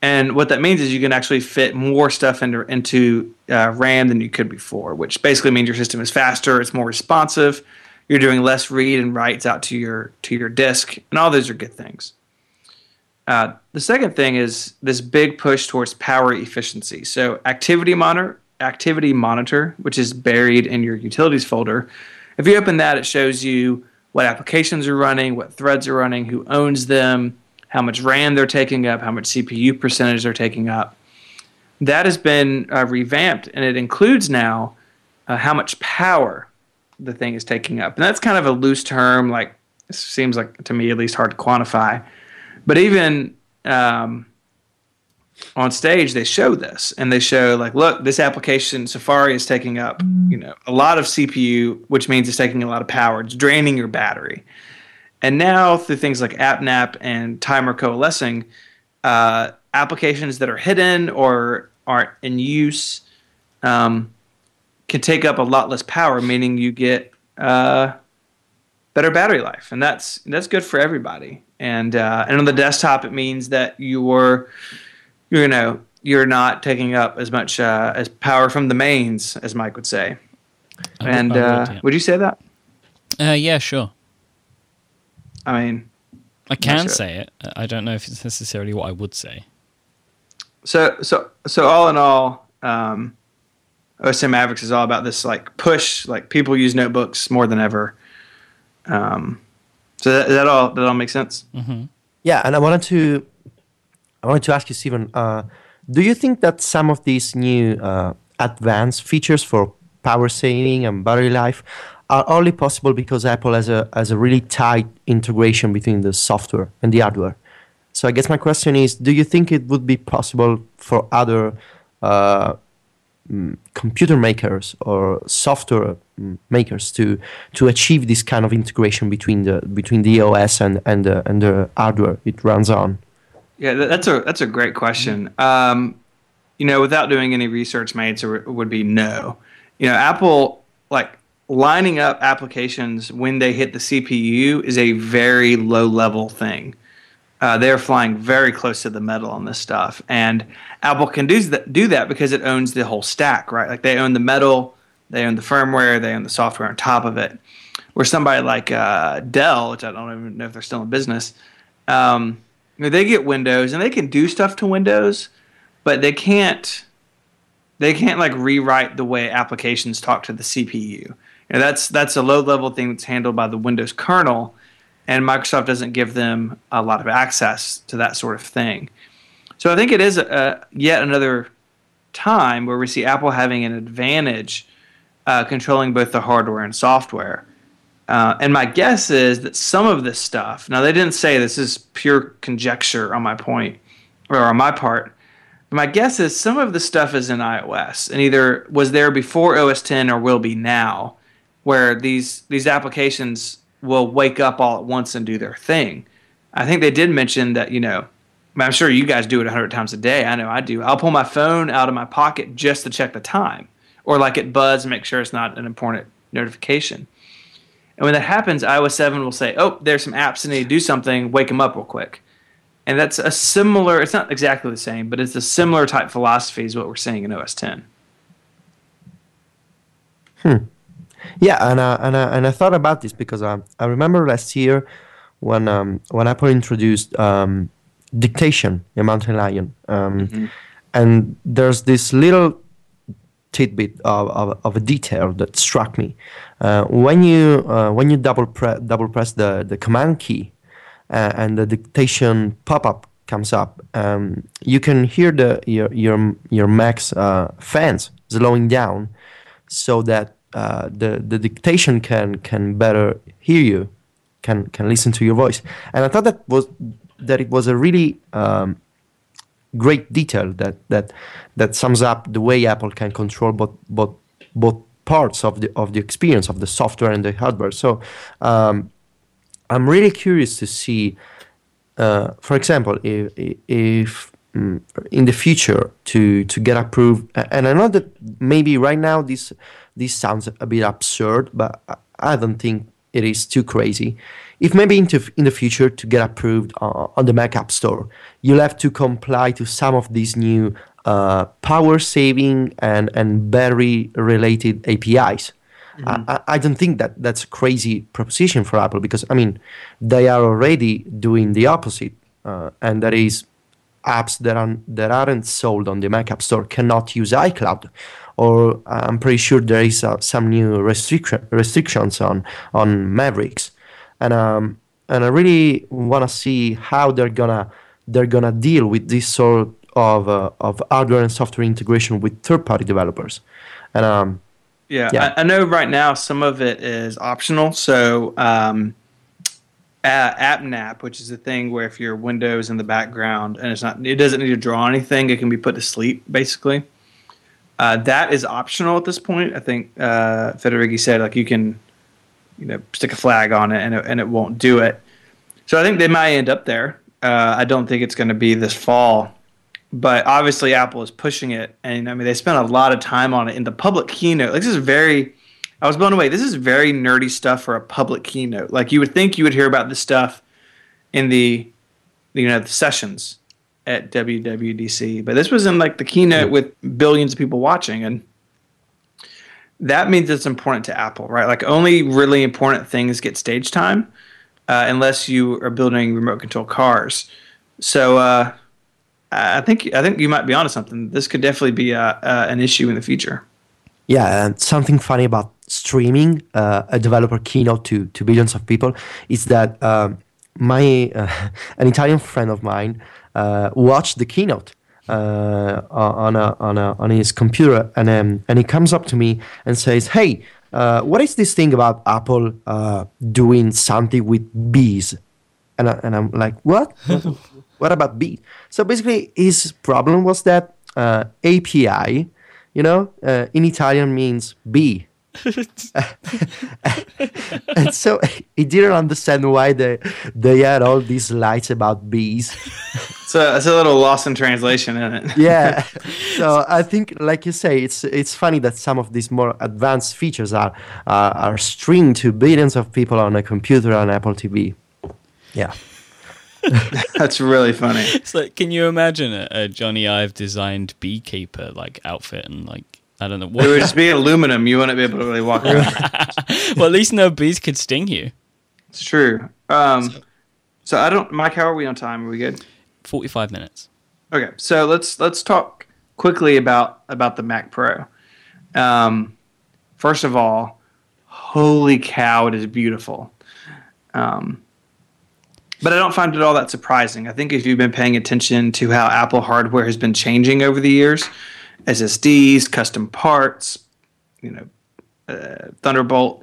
And what that means is you can actually fit more stuff into into uh, RAM than you could before, which basically means your system is faster, it's more responsive, you're doing less read and writes out to your to your disk, and all those are good things. Uh, the second thing is this big push towards power efficiency. So activity monitor, activity monitor, which is buried in your utilities folder. If you open that, it shows you what applications are running, what threads are running, who owns them, how much RAM they're taking up, how much CPU percentage they're taking up. That has been uh, revamped, and it includes now uh, how much power the thing is taking up. And that's kind of a loose term, like it seems like to me at least hard to quantify. But even um, on stage, they show this, and they show like, look, this application Safari is taking up, you know, a lot of CPU, which means it's taking a lot of power. It's draining your battery. And now through things like AppNap and timer coalescing, uh, applications that are hidden or aren't in use um, can take up a lot less power, meaning you get uh, better battery life, and that's that's good for everybody. And uh, and on the desktop, it means that you're you know you're not taking up as much uh, as power from the mains, as Myke would say. I would- and I would, uh, yeah. would you say that? Uh, yeah, sure. I mean, I can sure. say it. I don't know if it's necessarily what I would say. so so so all in all, um, OS 10 Mavericks is all about this like push, like people use notebooks more than ever. Um, so that, that all that all makes sense. Yeah, and I wanted to, I wanted to ask you, Stephen. Uh, do you think that some of these new uh, advanced features for power saving and battery life are only possible because Apple has a has a really tight integration between the software and the hardware? So I guess my question is: Do you think it would be possible for other uh, mm, computer makers or software mm, makers to to achieve this kind of integration between the between the OS and and the, and the hardware it runs on? Yeah, that's a that's a great question. Um, you know, without doing any research, my answer would be no. You know, Apple like lining up applications when they hit the CPU is a very low level thing. Uh, they're flying very close to the metal on this stuff, and Apple can do that do that because it owns the whole stack, right? Like they own the metal, they own the firmware, they own the software on top of it. Where somebody like uh, Dell, which I don't even know if they're still in business, um, you know, they get Windows and they can do stuff to Windows, but they can't they can't like rewrite the way applications talk to the CPU. Know, that's that's a low level thing that's handled by the Windows kernel, and Microsoft doesn't give them a lot of access to that sort of thing. So I think it is a, yet another time where we see Apple having an advantage uh, controlling both the hardware and software. Uh, and my guess is that some of this stuff, now they didn't say this is pure conjecture on my point or on my part, but my guess is some of the stuff is in iOS and either was there before OS 10 or will be now, where these these applications will wake up all at once and do their thing. I think they did mention that, you know, I'm sure you guys do it 100 times a day. I know I do. I'll pull my phone out of my pocket just to check the time or like it buzz and make sure it's not an important notification. And when that happens, iOS 7 will say, oh, there's some apps that need to do something, wake them up real quick. And that's a similar, it's not exactly the same, but it's a similar type philosophy is what we're seeing in OS 10. Hmm. Yeah, and uh, and uh, and I thought about this because um, I remember last year when um, when Apple introduced um, dictation in Mountain Lion, um, and there's this little tidbit of, of, of a detail that struck me. Uh, when you uh, when you double pre- double press the, the command key uh, and the dictation pop up comes up, um, you can hear the your your your Mac's uh, fans slowing down so that uh, the the dictation can can better hear you, can can listen to your voice. And I thought that was that it was a really um, great detail that that that sums up the way Apple can control both both both parts of the of the experience of the software and the hardware. So um, I'm really curious to see, uh, for example, if if mm, in the future to to get approved, and I know that maybe right now this this sounds a bit absurd, but I- I don't think it is too crazy. If maybe into in the future to get approved uh, on the Mac App Store, you'll have to comply to some of these new uh, power saving and and battery related APIs. I, I- I don't think that that's a crazy proposition for Apple because I mean they are already doing the opposite, uh, and that is apps that are that aren't sold on the Mac App Store cannot use iCloud, or I'm pretty sure there is uh, some new restriction restrictions on on Mavericks, and um and I really want to see how they're gonna they're gonna deal with this sort of uh, of hardware and software integration with third party developers, and um Yeah, Yeah. I, I know right now some of it is optional. So, um, uh, AppNap, which is the thing where if your Windows in the background and it's not, it doesn't need to draw anything, it can be put to sleep basically. Uh, that is optional at this point. I think uh, Federighi said like you can, you know, stick a flag on it and it, and it won't do it. So I think they might end up there. Uh, I don't think it's going to be this fall, but obviously Apple is pushing it, and I mean they spent a lot of time on it in the public keynote. Like this is very, I was blown away. This is very nerdy stuff for a public keynote. Like you would think you would hear about this stuff in the, you know, the sessions at WWDC, but this was in like the keynote with billions of people watching, and that means it's important to Apple, right? Like only really important things get stage time, uh, unless you are building remote control cars. So uh, I think I think you might be onto something. This could definitely be a, uh, an issue in the future. Yeah, and something funny about streaming uh, a developer keynote to, to billions of people is that um, my uh, an Italian friend of mine uh, watched the keynote uh, on a, on a, on his computer and um, and he comes up to me and says, "Hey, uh, what is this thing about Apple uh, doing something with bees?" And I, and I'm like, "What? what about bees?" So basically, his problem was that API, you know, in Italian means bee and so he didn't understand why they they had all these lights about bees. so it's a little lost in translation, isn't it? yeah. So I think, like you say, it's it's funny that some of these more advanced features are uh, are streamed to billions of people on a computer on Apple TV. Yeah. That's really funny. It's like, can you imagine a, a Jony Ive designed beekeeper like outfit and like I don't know. What? It would just be aluminum. You wouldn't be able to really walk around. well, at least no bees could sting you. It's true. Um, so, so, I don't, Myke. How are we on time? Are we good? Forty-five minutes. Okay, so let's let's talk quickly about about the Mac Pro. Um, first of all, holy cow, it is beautiful. Um, but I don't find it all that surprising. I think if you've been paying attention to how Apple hardware has been changing over the years, SSDs, custom parts, you know, uh, Thunderbolt.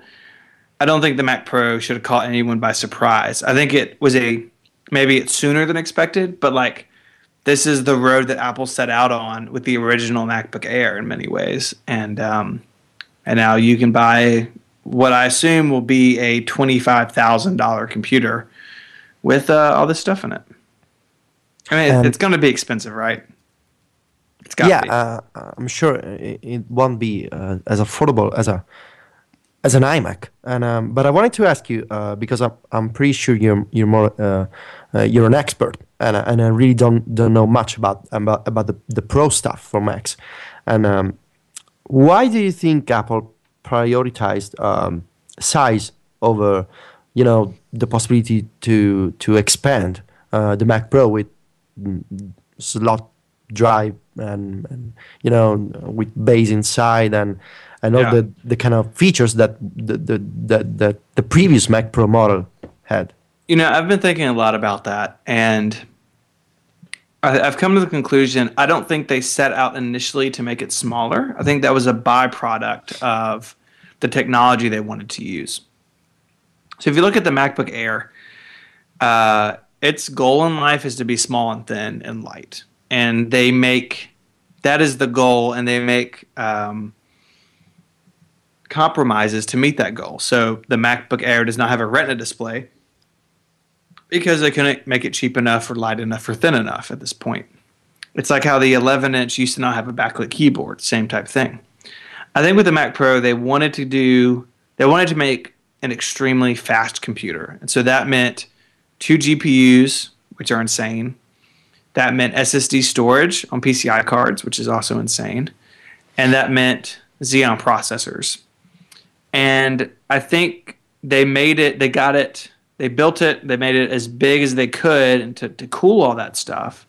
I don't think the Mac Pro should have caught anyone by surprise. I think it was a maybe it's sooner than expected, but like this is the road that Apple set out on with the original MacBook Air in many ways, and um, and now you can buy what I assume will be a twenty five thousand dollar computer with uh, all this stuff in it. I mean, um, it's going to be expensive, right? Yeah, uh, I'm sure it, it won't be uh, as affordable as a as an iMac. And um, but I wanted to ask you uh, because I'm I'm pretty sure you're you're more uh, uh, you're an expert, and and I really don't don't know much about about about the the pro stuff for Macs. And um, why do you think Apple prioritized um, size over you know the possibility to to expand uh, the Mac Pro with mm, slot drive and, and you know with bass inside and and all yeah. the, the kind of features that the, the the, the the previous Mac Pro model had. You know, I've been thinking a lot about that, and I've come to the conclusion I don't think they set out initially to make it smaller. I think that was a byproduct of the technology they wanted to use. So if you look at the MacBook Air, uh, its goal in life is to be small and thin and light and they make that is the goal, and they make um, compromises to meet that goal. So the MacBook Air does not have a Retina display because they couldn't make it cheap enough or light enough or thin enough at this point. It's like how the 11 inch used to not have a backlit keyboard, same type thing. I think with the Mac Pro, they wanted to do, they wanted to make an extremely fast computer. And so that meant two GPUs, which are insane, that meant SSD storage on PCI cards, which is also insane. And that meant Xeon processors. And I think they made it, they got it, they built it, they made it as big as they could to, to cool all that stuff.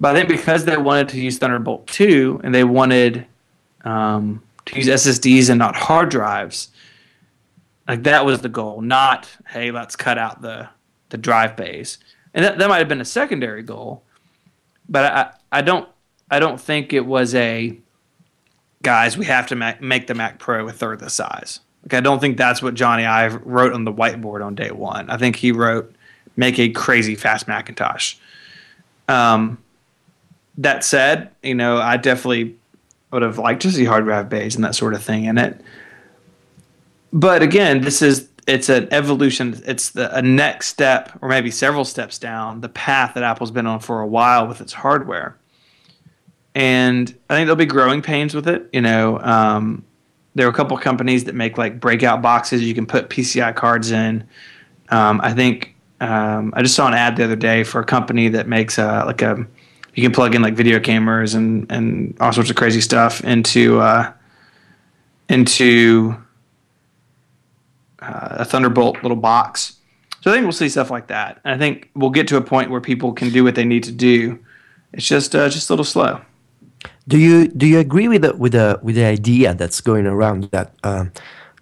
But I think because they wanted to use Thunderbolt 2 and they wanted um, to use SSDs and not hard drives, like that was the goal, not, hey, let's cut out the, the drive bays and that, that might have been a secondary goal, but I, I don't I don't think it was a guys we have to ma- make the Mac Pro a third the size. Like I don't think that's what Jony Ive wrote on the whiteboard on day one. I think he wrote make a crazy fast Macintosh. Um, that said, you know I definitely would have liked to see hard drive bays and that sort of thing in it. But again, this is it's an evolution. It's the, a next step, or maybe several steps down the path that Apple's been on for a while with its hardware. And I think there'll be growing pains with it. You know, um, there are a couple companies that make like breakout boxes you can put PCI cards in. Um, I think um, I just saw an ad the other day for a company that makes a, like a you can plug in like video cameras and and all sorts of crazy stuff into uh, into uh, a Thunderbolt little box. So I think we'll see stuff like that. And I think we'll get to a point where people can do what they need to do. It's just uh, just a little slow. Do you do you agree with the with the with the idea that's going around that um,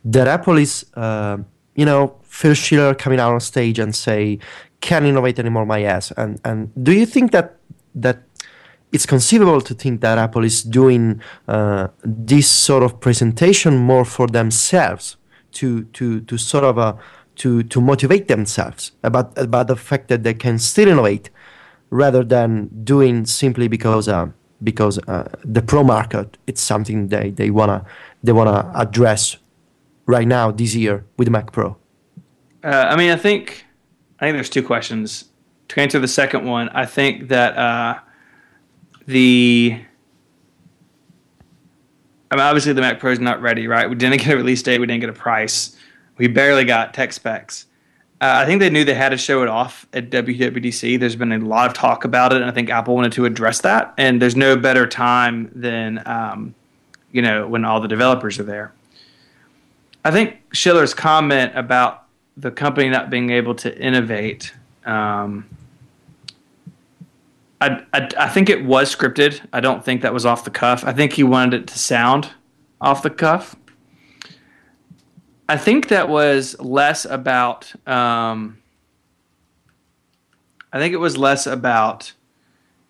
that Apple is uh, you know Phil Schiller coming out on stage and say can't innovate anymore my ass and and do you think that that it's conceivable to think that Apple is doing uh, this sort of presentation more for themselves to to to sort of uh, to to motivate themselves about about the fact that they can still innovate rather than doing simply because uh, because uh, the pro market it's something they, they wanna they wanna address right now this year with Mac Pro. Uh, I mean, I think I think there's two questions. To answer the second one, I think that uh, the I mean, obviously the Mac Pro is not ready, right? We didn't get a release date. We didn't get a price. We barely got tech specs. Uh, I think they knew they had to show it off at WWDC. There's been a lot of talk about it, and I think Apple wanted to address that. And there's no better time than, um, you know, when all the developers are there. I think Schiller's comment about the company not being able to innovate. Um, I, I, I think it was scripted. I don't think that was off the cuff. I think he wanted it to sound off the cuff. I think that was less about. Um, I think it was less about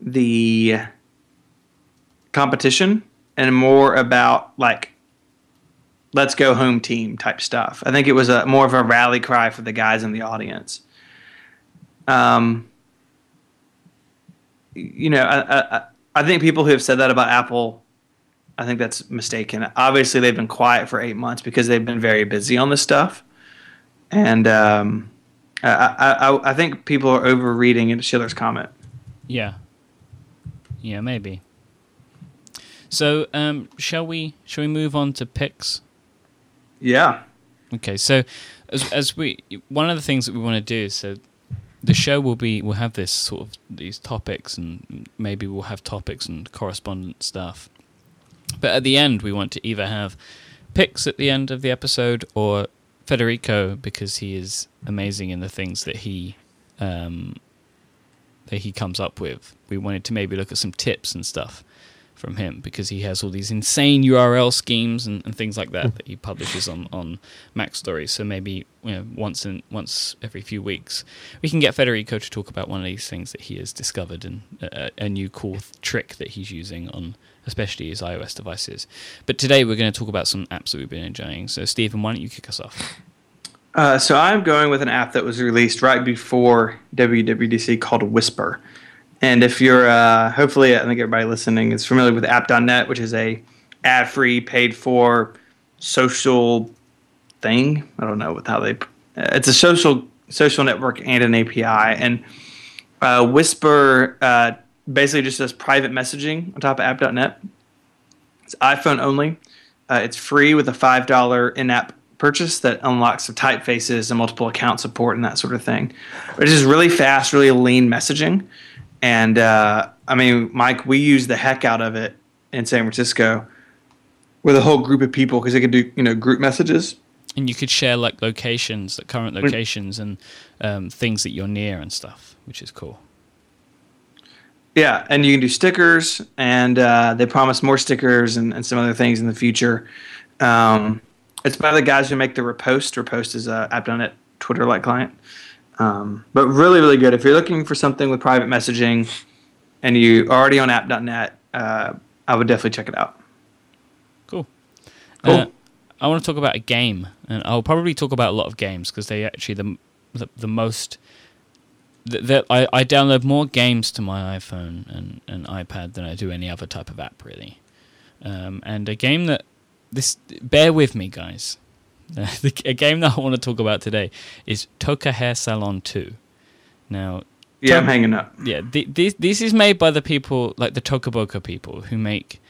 the competition and more about like let's go home team type stuff. I think it was a more of a rally cry for the guys in the audience. Um, you know, I, I, I think people who have said that about Apple, I think that's mistaken. Obviously, they've been quiet for eight months because they've been very busy on this stuff, and um, I, I, I think people are overreading Schiller's comment. Yeah. Yeah, maybe. So, um, shall we shall we move on to picks? Yeah. Okay, so as as we one of the things that we want to do is so the show will be we'll have this sort of these topics and maybe we'll have topics and correspondent stuff. But at the end we want to either have picks at the end of the episode or Federico because he is amazing in the things that he um, that he comes up with. We wanted to maybe look at some tips and stuff from him because he has all these insane URL schemes and, and things like that hmm. that he publishes on, on MacStories. So maybe you know, once in once every few weeks, we can get Federico to talk about one of these things that he has discovered and a, a new cool trick that he's using on especially his iOS devices. But today we're going to talk about some apps that we've been enjoying. So Stephen, why don't you kick us off? Uh, so I'm going with an app that was released right before WWDC called Whisper. And if you're, uh, hopefully, I think everybody listening is familiar with App.net, which is a ad-free, paid-for social thing. I don't know how they. It's a social social network and an API. And uh, Whisper uh, basically just does private messaging on top of App.net. It's iPhone only. Uh, it's free with a five dollar in-app purchase that unlocks the typefaces and multiple account support and that sort of thing. But it's just really fast, really lean messaging. And uh, I mean, Myke, we use the heck out of it in San Francisco with a whole group of people because they could do you know group messages. And you could share like locations, like current locations, and um, things that you're near and stuff, which is cool. Yeah, and you can do stickers, and uh, they promise more stickers and, and, some other things in the future. Um, it's by the guys who make the Riposte. Riposte is a App.net Twitter-like client. Um, but really, really good. If you're looking for something with private messaging and you are already on app.net, uh, I would definitely check it out. Cool. Cool. Uh, I want to talk about a game, and I'll probably talk about a lot of games because they actually the the, the most that I, I download more games to my iPhone and, and iPad than I do any other type of app really. Um, and a game that this bear with me guys the, a game that I want to talk about today is Toca Hair Salon 2. Now, yeah, I'm hanging up. Yeah, the, this this is made by the people like the Toca Boca people who make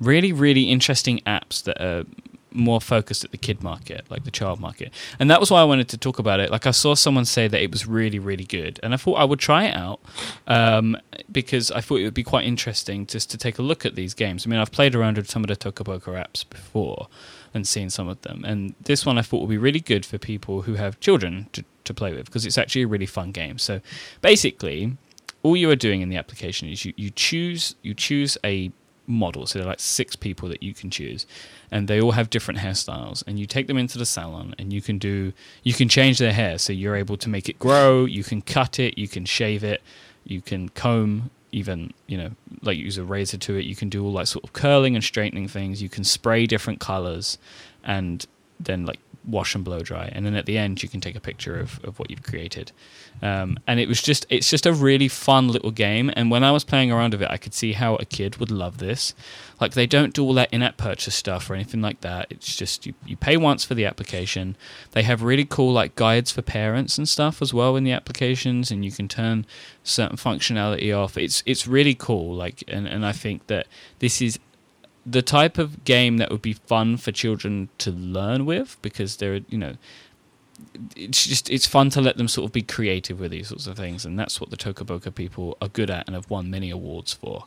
really really interesting apps that are more focused at the kid market, like the child market. And that was why I wanted to talk about it. Like I saw someone say that it was really, really good, and I thought I would try it out um, because I thought it would be quite interesting just to take a look at these games. I mean, I've played around with some of the Toca Boca apps before and seen some of them, and this one I thought would be really good for people who have children to, to play with because it's actually a really fun game. So basically, all you are doing in the application is you, you choose you choose a model. So there are like six people that you can choose, and they all have different hairstyles. And you take them into the salon, and you can do you can change their hair. So you're able to make it grow. You can cut it. You can shave it. You can comb. Even you know, like use a razor to it. You can do all like sort of curling and straightening things. You can spray different colors, and then like wash and blow dry. And then at the end you can take a picture of, of what you've created. Um, and it was just it's just a really fun little game. And when i was playing around with it i could see how a kid would love this. Like they don't do all that in-app purchase stuff or anything like that. It's just you, you pay once for the application. They have really cool like guides for parents and stuff as well in the applications. And you can turn certain functionality off. It's it's really cool. Like and, and i think that this is the type of game that would be fun for children to learn with because they're you know it's just it's fun to let them sort of be creative with these sorts of things and that's what the Toca Boca people are good at and have won many awards for.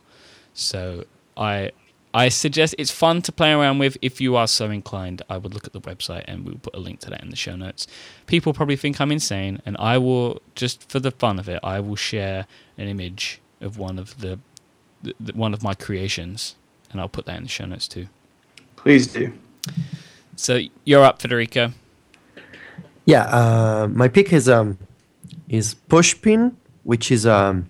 So i i suggest it's fun to play around with. If you are so inclined i would look at the website and we'll put a link to that in the show notes. People probably think i'm insane and i will just for the fun of it i will share an image of one of the, the, one of my creations and I'll put that in the show notes too. Please do. So you're up, Federico. Yeah, uh, my pick is um is Pushpin, which is um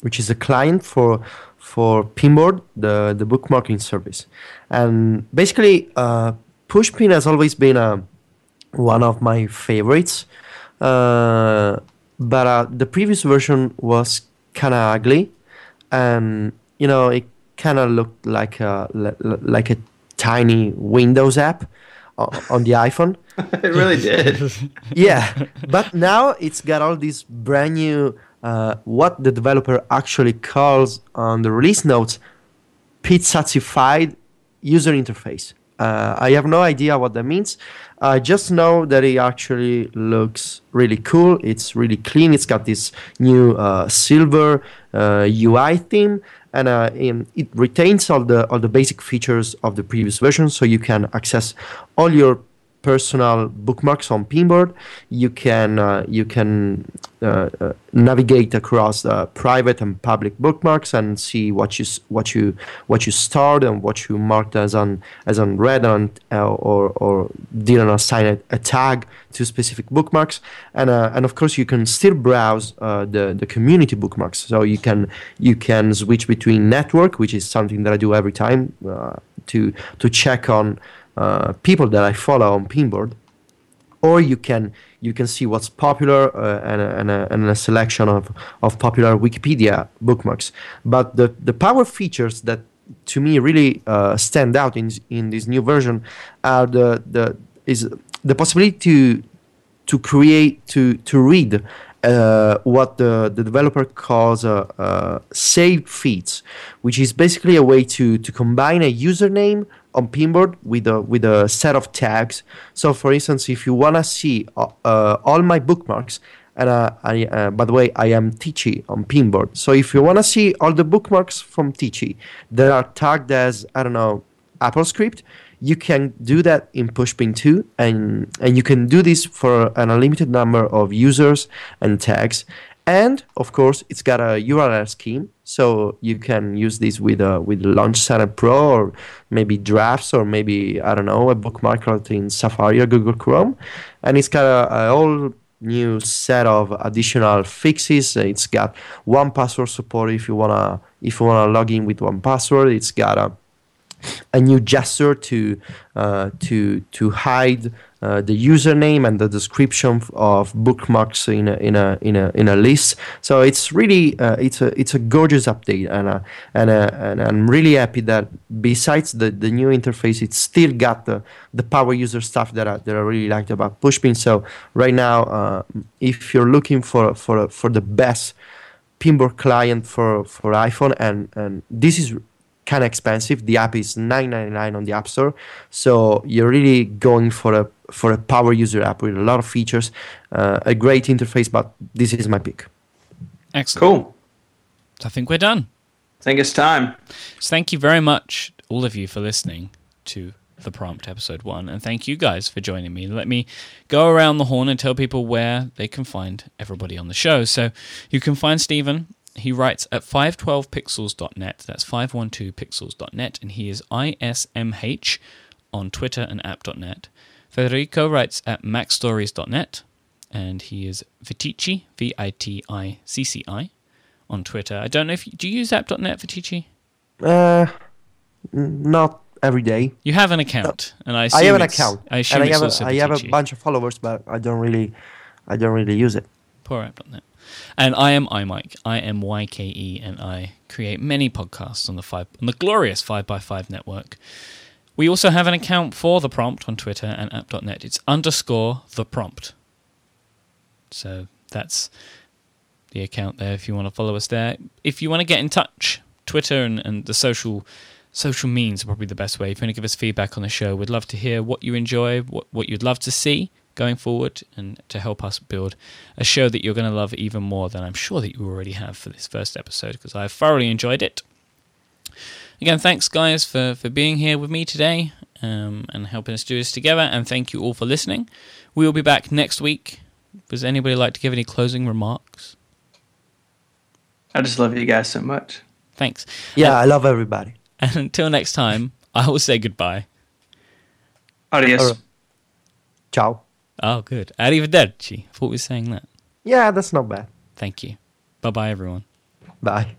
which is a client for for Pinboard, the the bookmarking service, and basically uh, Pushpin has always been uh, one of my favorites, uh, but uh, the previous version was kind of ugly, and you know it kind of looked like a like a tiny Windows app on the iPhone. it really did. yeah, but now it's got all these brand new uh, what the developer actually calls on the release notes pizzazified user interface. Uh, I have no idea what that means. I just know that it actually looks really cool. It's really clean. It's got this new uh, silver uh, UI theme, and uh, in, it retains all the all the basic features of the previous version. So you can access all your personal bookmarks on Pinboard. You can uh, you can uh, uh, navigate across uh, private and public bookmarks and see what you what you what you stored and what you marked as on as unread on uh, or or didn't assign a, a, tag to specific bookmarks. And uh, and of course you can still browse the the community bookmarks. So you can you can switch between network, which is something that I do every time to to check on. Uh, people that I follow on Pinboard, or you can you can see what's popular uh, and, a, and, a, and, a, selection of, of popular Wikipedia bookmarks. But the, the power features that to me really uh, stand out in in this new version are the the is the possibility to to create to to read uh, what the, the developer calls uh, uh, save feeds, which is basically a way to, to combine a username on Pinboard with a with a set of tags. So, for instance, if you wanna see uh, uh, all my bookmarks, and uh, I, uh, by the way, I am Tichy on Pinboard. So, if you wanna see all the bookmarks from Tichy that are tagged as I don't know AppleScript, you can do that in Pushpin 2, and and you can do this for an unlimited number of users and tags. And of course, it's got a URL scheme, so you can use this with a with Launch Center Pro or maybe Drafts or maybe I don't know a bookmark in Safari or Google Chrome, and it's got a, a whole new set of additional fixes. It's got 1Password support if you wanna if you wanna log in with 1Password. It's got a a new gesture to uh, to to hide uh, the username and the description of bookmarks in a, in a in a in a list. So it's really uh, it's a it's a gorgeous update, and uh, and uh, and I'm really happy that besides the, the new interface, it's still got the the power user stuff that I, that I really liked about Pushpin. So right now, uh, if you're looking for for for the best pinboard client for for iPhone, and and this is kind of expensive. The app is nine ninety nine on the App Store, so you're really going for a for a power user app with a lot of features, uh, a great interface. But this is my pick. Excellent. Cool. So I think we're done. I think it's time. So thank you very much, all of you, for listening to the prompt episode one, and thank you guys for joining me. Let me go around the horn and tell people where they can find everybody on the show. So you can find Stephen. He writes at 512pixels.net. That's 512pixels.net, and he is ISMH on Twitter and app.net. Federico writes at macstories.net, and he is Viticci, V I T I C C I, on Twitter. I don't know if you, do you use app.net, Viticci? Uh, not every day. You have an account, and I I have an account, I assume and I have a, I have a bunch of followers, but I don't really, I don't really use it. Poor app.net. And I am iMyke, I M Y K E, and I create many podcasts on the five on the glorious five x five network. We also have an account for the prompt on Twitter and app.net. It's underscore the prompt. So that's the account there if you want to follow us there. If you want to get in touch, Twitter and, and the social social means are probably the best way. If you want to give us feedback on the show, we'd love to hear what you enjoy, what, what you'd love to see going forward, and to help us build a show that you're going to love even more than I'm sure that you already have for this first episode, because I've thoroughly enjoyed it. Again, thanks guys for, for being here with me today um, and helping us do this together, and thank you all for listening. We will be back next week. Does anybody like to give any closing remarks? I just love you guys so much. Thanks. Yeah, I love everybody. And until next time, I will say goodbye. Adios. Ciao. Oh, good. Arrivederci. I thought we were saying that. Yeah, that's not bad. Thank you. Bye bye, everyone. Bye.